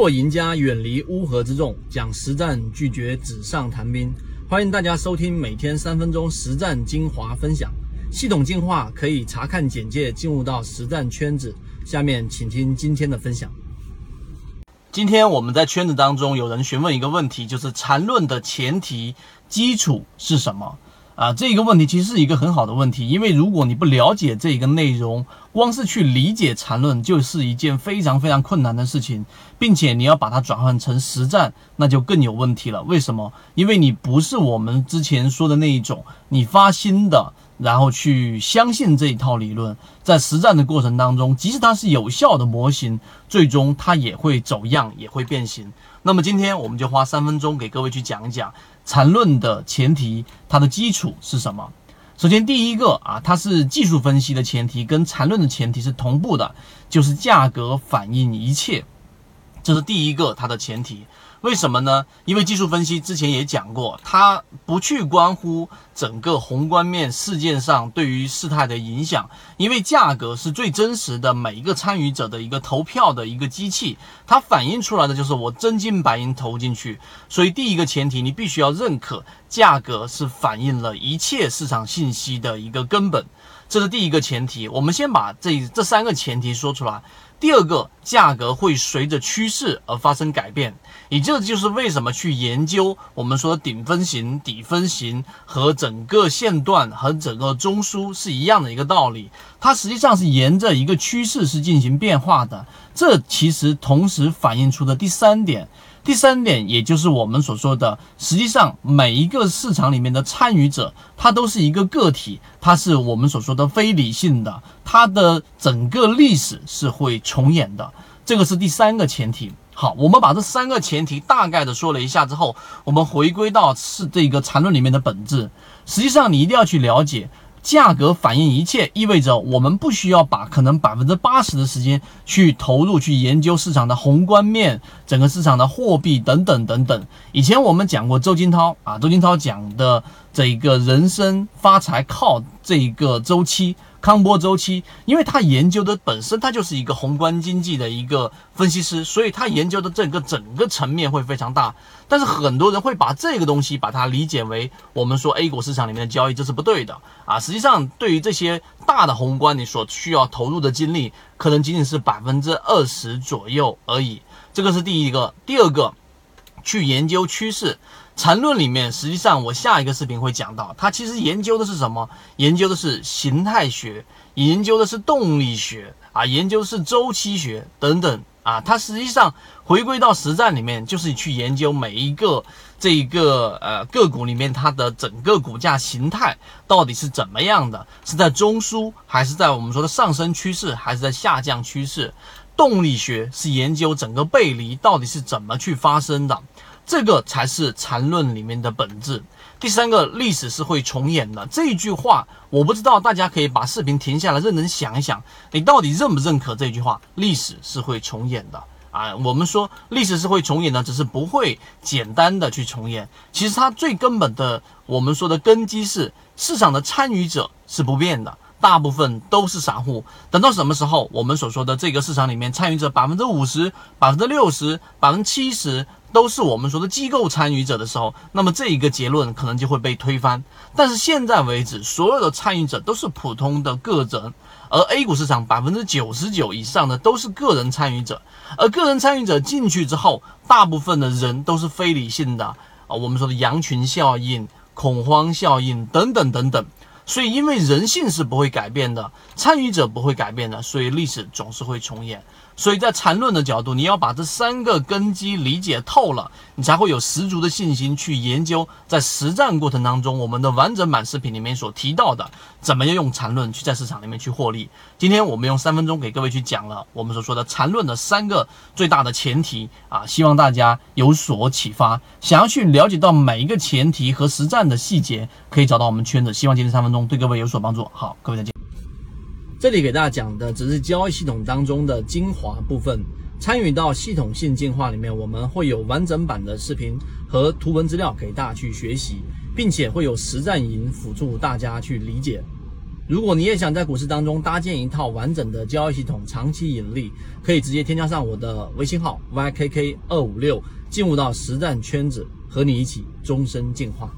做赢家，远离乌合之众，讲实战，拒绝纸上谈兵。欢迎大家收听每天三分钟实战精华分享。系统进化可以查看简介，进入到实战圈子。下面请听今天的分享。今天我们在圈子当中有人询问一个问题，就是缠论的前提基础是什么？啊，这个问题其实是一个很好的问题，因为如果你不了解这个内容，光是去理解缠论就是一件非常非常困难的事情，并且你要把它转换成实战，那就更有问题了。为什么？因为你不是我们之前说的那一种，你发心的，然后去相信这一套理论，在实战的过程当中，即使它是有效的模型，最终它也会走样，也会变形。那么今天我们就花三分钟给各位去讲一讲。缠论的前提，它的基础是什么？首先，第一个啊，它是技术分析的前提，跟缠论的前提是同步的，就是价格反映一切，这是第一个它的前提。为什么呢？因为技术分析之前也讲过，它不去关乎整个宏观面事件上对于事态的影响，因为价格是最真实的每一个参与者的一个投票的一个机器，它反映出来的就是我真金白银投进去。所以第一个前提，你必须要认可价格是反映了一切市场信息的一个根本，这是第一个前提。我们先把这这三个前提说出来。第二个，价格会随着趋势而发生改变，也这就是为什么去研究我们说顶分型、底分型和整个线段和整个中枢是一样的一个道理，它实际上是沿着一个趋势是进行变化的。这其实同时反映出的第三点。第三点，也就是我们所说的，实际上每一个市场里面的参与者，他都是一个个体，他是我们所说的非理性的，他的整个历史是会重演的，这个是第三个前提。好，我们把这三个前提大概的说了一下之后，我们回归到是这个缠论里面的本质，实际上你一定要去了解。价格反映一切，意味着我们不需要把可能百分之八十的时间去投入去研究市场的宏观面、整个市场的货币等等等等。以前我们讲过周金涛啊，周金涛讲的这一个人生发财靠这一个周期。康波周期，因为他研究的本身他就是一个宏观经济的一个分析师，所以他研究的这个整个层面会非常大。但是很多人会把这个东西把它理解为我们说 A 股市场里面的交易，这是不对的啊！实际上，对于这些大的宏观，你所需要投入的精力可能仅仅是百分之二十左右而已。这个是第一个，第二个，去研究趋势。缠论里面，实际上我下一个视频会讲到，它其实研究的是什么？研究的是形态学，研究的是动力学啊，研究是周期学等等啊。它实际上回归到实战里面，就是去研究每一个这一个呃个股里面它的整个股价形态到底是怎么样的，是在中枢还是在我们说的上升趋势，还是在下降趋势？动力学是研究整个背离到底是怎么去发生的。这个才是缠论里面的本质。第三个，历史是会重演的这一句话，我不知道大家可以把视频停下来，认真想一想，你到底认不认可这句话？历史是会重演的啊！我们说历史是会重演的，只是不会简单的去重演。其实它最根本的，我们说的根基是市场的参与者是不变的，大部分都是散户。等到什么时候，我们所说的这个市场里面参与者百分之五十、百分之六十、百分之七十。都是我们说的机构参与者的时候，那么这一个结论可能就会被推翻。但是现在为止，所有的参与者都是普通的个人，而 A 股市场百分之九十九以上的都是个人参与者，而个人参与者进去之后，大部分的人都是非理性的啊，我们说的羊群效应、恐慌效应等等等等。所以，因为人性是不会改变的，参与者不会改变的，所以历史总是会重演。所以在缠论的角度，你要把这三个根基理解透了，你才会有十足的信心去研究在实战过程当中我们的完整版视频里面所提到的，怎么样用缠论去在市场里面去获利。今天我们用三分钟给各位去讲了我们所说的缠论的三个最大的前提啊，希望大家有所启发。想要去了解到每一个前提和实战的细节，可以找到我们圈子。希望今天三分钟对各位有所帮助。好，各位再见。这里给大家讲的只是交易系统当中的精华部分，参与到系统性进化里面，我们会有完整版的视频和图文资料给大家去学习，并且会有实战营辅助大家去理解。如果你也想在股市当中搭建一套完整的交易系统，长期盈利，可以直接添加上我的微信号 ykk 二五六，进入到实战圈子，和你一起终身进化。